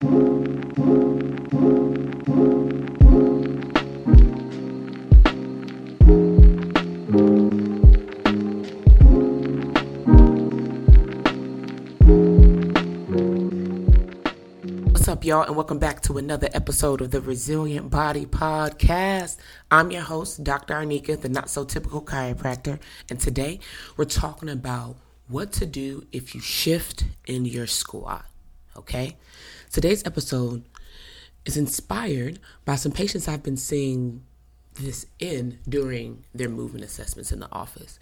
What's up, y'all, and welcome back to another episode of the Resilient Body Podcast. I'm your host, Dr. Arneka, the not so typical chiropractor, and today we're talking about what to do if you shift in your squat. Okay? Today's episode is inspired by some patients I've been seeing this in during their movement assessments in the office.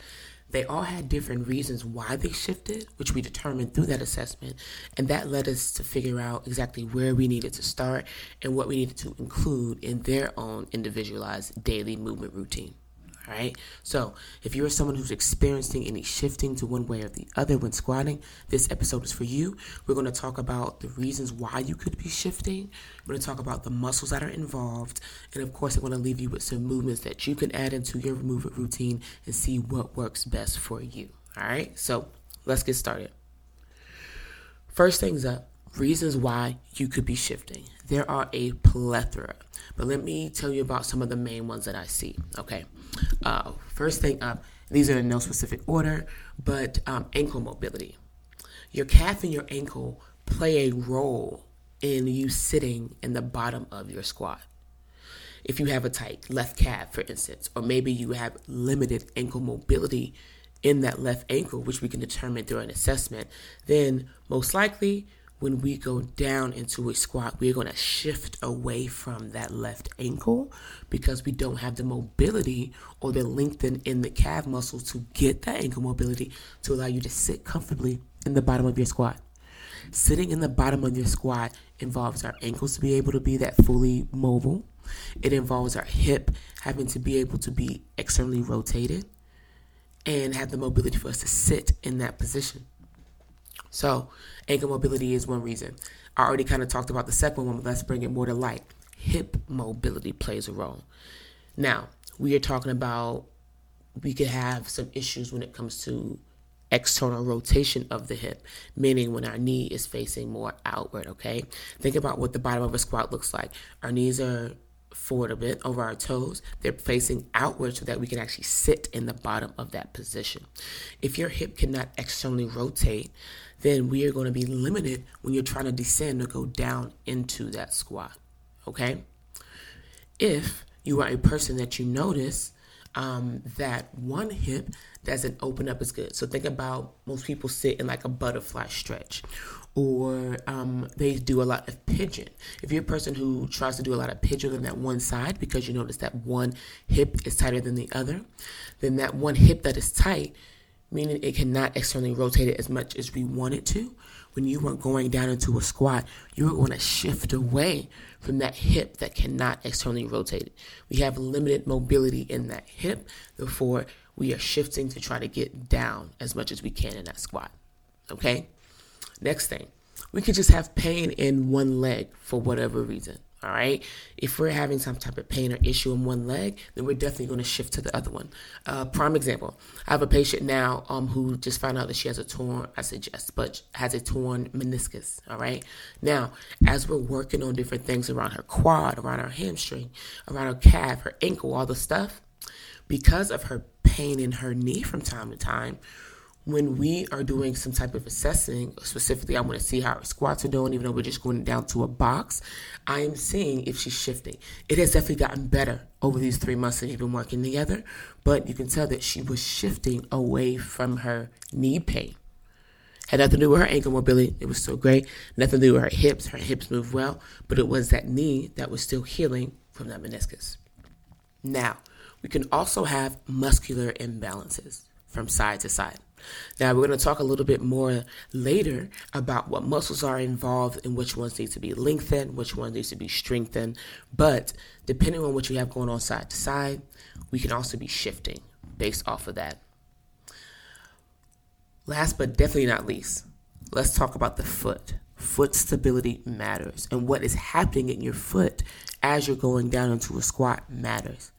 They all had different reasons why they shifted, which we determined through that assessment, and that led us to figure out exactly where we needed to start and what we needed to include in their own individualized daily movement routine. All right. So, if you're someone who's experiencing any shifting to one way or the other when squatting, this episode is for you. We're going to talk about the reasons why you could be shifting. We're going to talk about the muscles that are involved. And of course, I'm going to leave you with some movements that you can add into your movement routine and see what works best for you. All right. So, let's get started. First things up reasons why you could be shifting. There are a plethora, but let me tell you about some of the main ones that I see. Okay, uh, first thing up, these are in no specific order, but um, ankle mobility. Your calf and your ankle play a role in you sitting in the bottom of your squat. If you have a tight left calf, for instance, or maybe you have limited ankle mobility in that left ankle, which we can determine through an assessment, then most likely when we go down into a squat, we're going to shift away from that left ankle because we don't have the mobility or the lengthen in the calf muscle to get that ankle mobility to allow you to sit comfortably in the bottom of your squat. Sitting in the bottom of your squat involves our ankles to be able to be that fully mobile. It involves our hip having to be able to be externally rotated and have the mobility for us to sit in that position. So, ankle mobility is one reason. I already kind of talked about the second one, but let's bring it more to light. Hip mobility plays a role. Now, we are talking about we could have some issues when it comes to external rotation of the hip, meaning when our knee is facing more outward, okay? Think about what the bottom of a squat looks like. Our knees are forward a bit over our toes. They're facing outward so that we can actually sit in the bottom of that position. If your hip cannot externally rotate, then we are going to be limited when you're trying to descend or go down into that squat. Okay? If you are a person that you notice um, that one hip doesn't open up as good. So think about most people sit in like a butterfly stretch or um, they do a lot of pigeon. If you're a person who tries to do a lot of pigeon on that one side because you notice that one hip is tighter than the other, then that one hip that is tight, meaning it cannot externally rotate it as much as we want it to. When you are going down into a squat, you're going to shift away from that hip that cannot externally rotate it. We have limited mobility in that hip, therefore, we are shifting to try to get down as much as we can in that squat. Okay? Next thing, we could just have pain in one leg for whatever reason. All right. If we're having some type of pain or issue in one leg, then we're definitely going to shift to the other one. Uh, prime example: I have a patient now um, who just found out that she has a torn, I suggest, but has a torn meniscus. All right. Now, as we're working on different things around her quad, around her hamstring, around her calf, her ankle, all the stuff, because of her pain in her knee from time to time, when we are doing some type of assessing, specifically, I want to see how her squats are doing, even though we're just going down to a box. I am seeing if she's shifting. It has definitely gotten better over these three months that we've been working together, but you can tell that she was shifting away from her knee pain. Had nothing to do with her ankle mobility. It was still great. Nothing to do with her hips. Her hips move well, but it was that knee that was still healing from that meniscus. Now, we can also have muscular imbalances from side to side. Now, we're going to talk a little bit more later about what muscles are involved and which ones need to be lengthened, which ones need to be strengthened. But depending on what you have going on side to side, we can also be shifting based off of that. Last but definitely not least, let's talk about the foot. Foot stability matters, and what is happening in your foot as you're going down into a squat matters.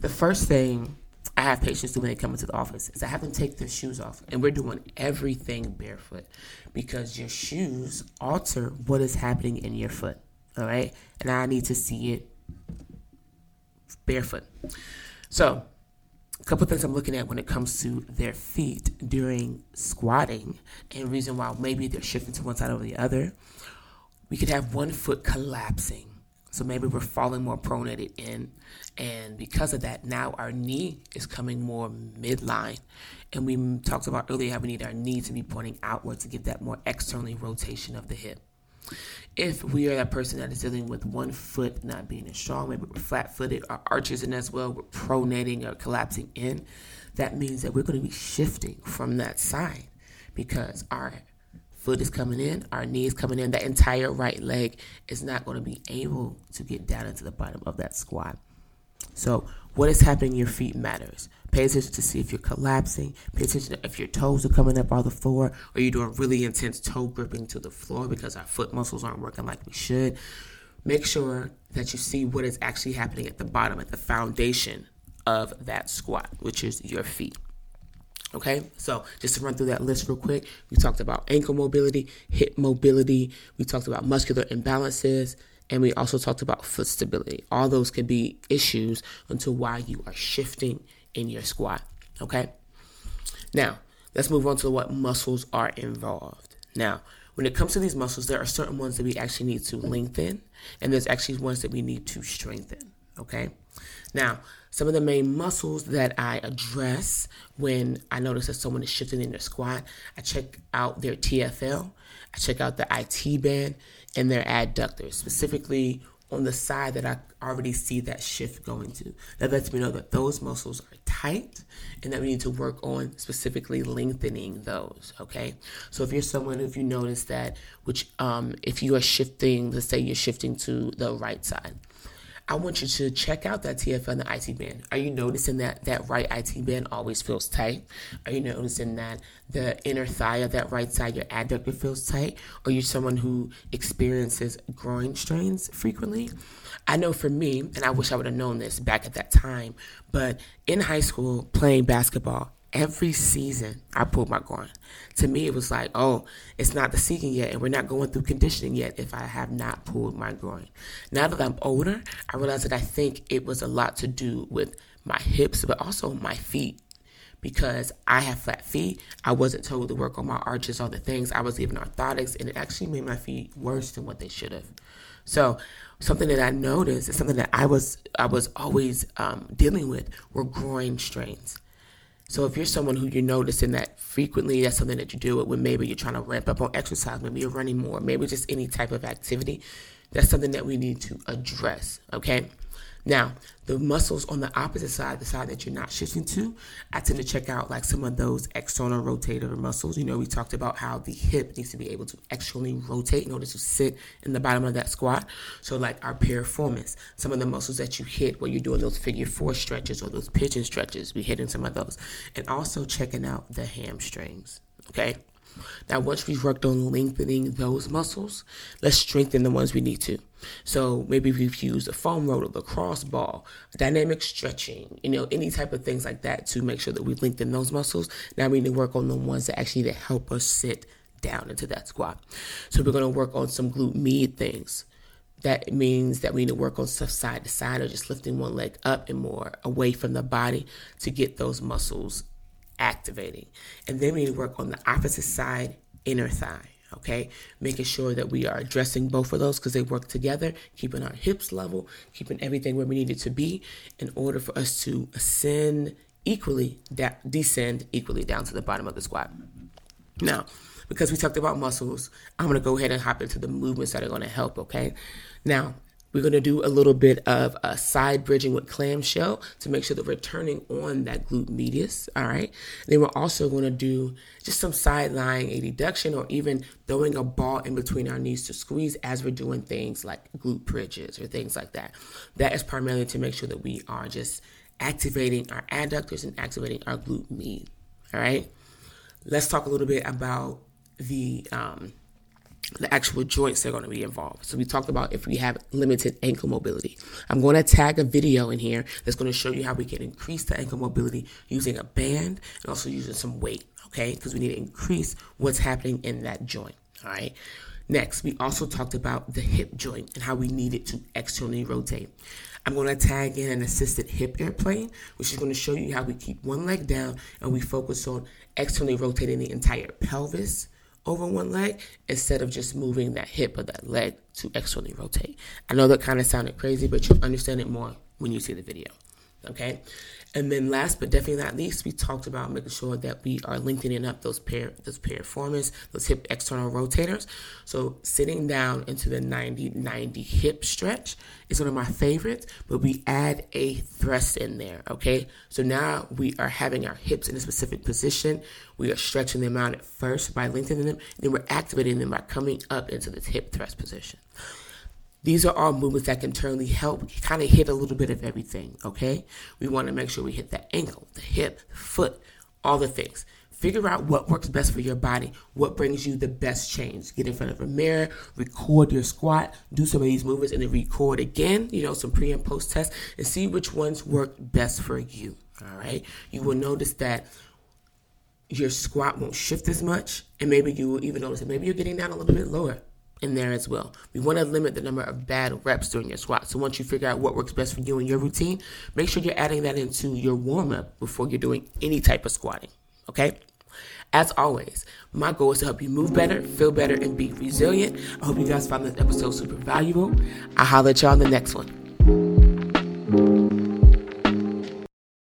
The first thing I have patients do when they come into the office is I have them take their shoes off, and we're doing everything barefoot because your shoes alter what is happening in your foot. All right, and I need to see it barefoot. So, a couple things I'm looking at when it comes to their feet during squatting, and reason why maybe they're shifting to one side over the other. We could have one foot collapsing so maybe we're falling more pronated in. And because of that, now our knee is coming more midline. And we talked about earlier how we need our knee to be pointing outward to give that more externally rotation of the hip. If we are that person that is dealing with one foot not being as strong, maybe we're flat footed, our arches in as well, we're pronating or collapsing in, that means that we're going to be shifting from that side because our foot is coming in, our knee is coming in, that entire right leg is not going to be able to get down into the bottom of that squat. So, what is happening in your feet matters. Pay attention to see if you're collapsing. Pay attention if your toes are coming up off the floor or you're doing really intense toe gripping to the floor because our foot muscles aren't working like we should. Make sure that you see what is actually happening at the bottom, at the foundation of that squat, which is your feet. Okay, so just to run through that list real quick, we talked about ankle mobility, hip mobility, we talked about muscular imbalances, and we also talked about foot stability. All those could be issues until why you are shifting in your squat. Okay, now let's move on to what muscles are involved. Now, when it comes to these muscles, there are certain ones that we actually need to lengthen, and there's actually ones that we need to strengthen. Okay, now some of the main muscles that I address when I notice that someone is shifting in their squat, I check out their TFL, I check out the IT band, and their adductors, specifically on the side that I already see that shift going to. That lets me know that those muscles are tight and that we need to work on specifically lengthening those. Okay. So if you're someone, if you notice that, which, um, if you are shifting, let's say you're shifting to the right side, I want you to check out that TFL and the IT band. Are you noticing that that right IT band always feels tight? Are you noticing that the inner thigh of that right side, your adductor feels tight? Are you someone who experiences groin strains frequently? I know for me, and I wish I would have known this back at that time, but in high school playing basketball, every season I pulled my groin. To me, it was like, oh, it's not the season yet, and we're not going through conditioning yet if I have not pulled my groin. Now that I'm older, I realize that I think it was a lot to do with my hips, but also my feet. Because I have flat feet, I wasn't told to work on my arches, all the things. I was given orthotics, and it actually made my feet worse than what they should have. So, something that I noticed is something that I was I was always um, dealing with were groin strains. So if you're someone who you're noticing that frequently, that's something that you do it when maybe you're trying to ramp up on exercise, maybe you're running more, maybe just any type of activity, that's something that we need to address. Okay. Now, the muscles on the opposite side, the side that you're not shifting to, I tend to check out like some of those external rotator muscles. You know, we talked about how the hip needs to be able to externally rotate in order to sit in the bottom of that squat. So, like our piriformis, some of the muscles that you hit when you're doing those figure four stretches or those pigeon stretches, we hitting some of those. And also checking out the hamstrings. Okay. Now, once we've worked on lengthening those muscles, let's strengthen the ones we need to. So maybe we've used a foam roller, the cross ball, dynamic stretching, you know, any type of things like that to make sure that we lengthen those muscles. Now we need to work on the ones that actually to help us sit down into that squat. So we're going to work on some glute med things. That means that we need to work on stuff side to side or just lifting one leg up and more away from the body to get those muscles activating. And then we need to work on the opposite side, inner thigh. Okay, making sure that we are addressing both of those because they work together, keeping our hips level, keeping everything where we need it to be in order for us to ascend equally, da- descend equally down to the bottom of the squat. Now, because we talked about muscles, I'm to go ahead and hop into the movements that are to help, okay? Now, we're going to do a little bit of a side bridging with clamshell to make sure that we're turning on that glute medius. All right. then we're also going to do just some side lying a adduction or even throwing a ball in between our knees to squeeze as we're doing things like glute bridges or things like that. That is primarily to make sure that we are just activating our adductors and activating our glute med. All right. Let's talk a little bit about the um, the actual joints that are going to be involved. So we talked about if we have limited ankle mobility. I'm going to tag a video in here that's going to show you how we can increase the ankle mobility using a band and also using some weight, okay? Because we need to increase what's happening in that joint, all right? Next, we also talked about the hip joint and how we need it to externally rotate. I'm going to tag in an assisted hip airplane, which is going to show you how we keep one leg down and we focus on externally rotating the entire pelvis over one leg instead of just moving that hip or that leg to externally rotate. I know that kind of sounded crazy, but you'll understand it more when you see the video. Okay. And then last but definitely not least, we talked about making sure that we are lengthening up those pair those piriformis, those hip external rotators. So sitting down into the 90-90 hip stretch is one of my favorites, but we add a thrust in there. Okay. So now we are having our hips in a specific position. We are stretching them out at first by lengthening them, then we're activating them by coming up into this hip thrust position. These are all movements that can turn help kind of hit a little bit of everything, okay? We want to make sure we hit the ankle, the hip, the foot, all the things. Figure out what works best for your body, what brings you the best change. Get in front of a mirror, record your squat, do some of these movements, and then record again, you know, some pre and post tests, and see which ones work best for you, all right? You will notice that your squat won't shift as much, and maybe you will even notice that maybe you're getting down a little bit lower in there as well. We want to limit the number of bad reps during your squat. So once you figure out what works best for you and your routine, make sure you're adding that into your warm up before you're doing any type of squatting. Okay? As always, my goal is to help you move better, feel better, and be resilient. I hope you guys found this episode super valuable. I'll holler at y'all in the next one.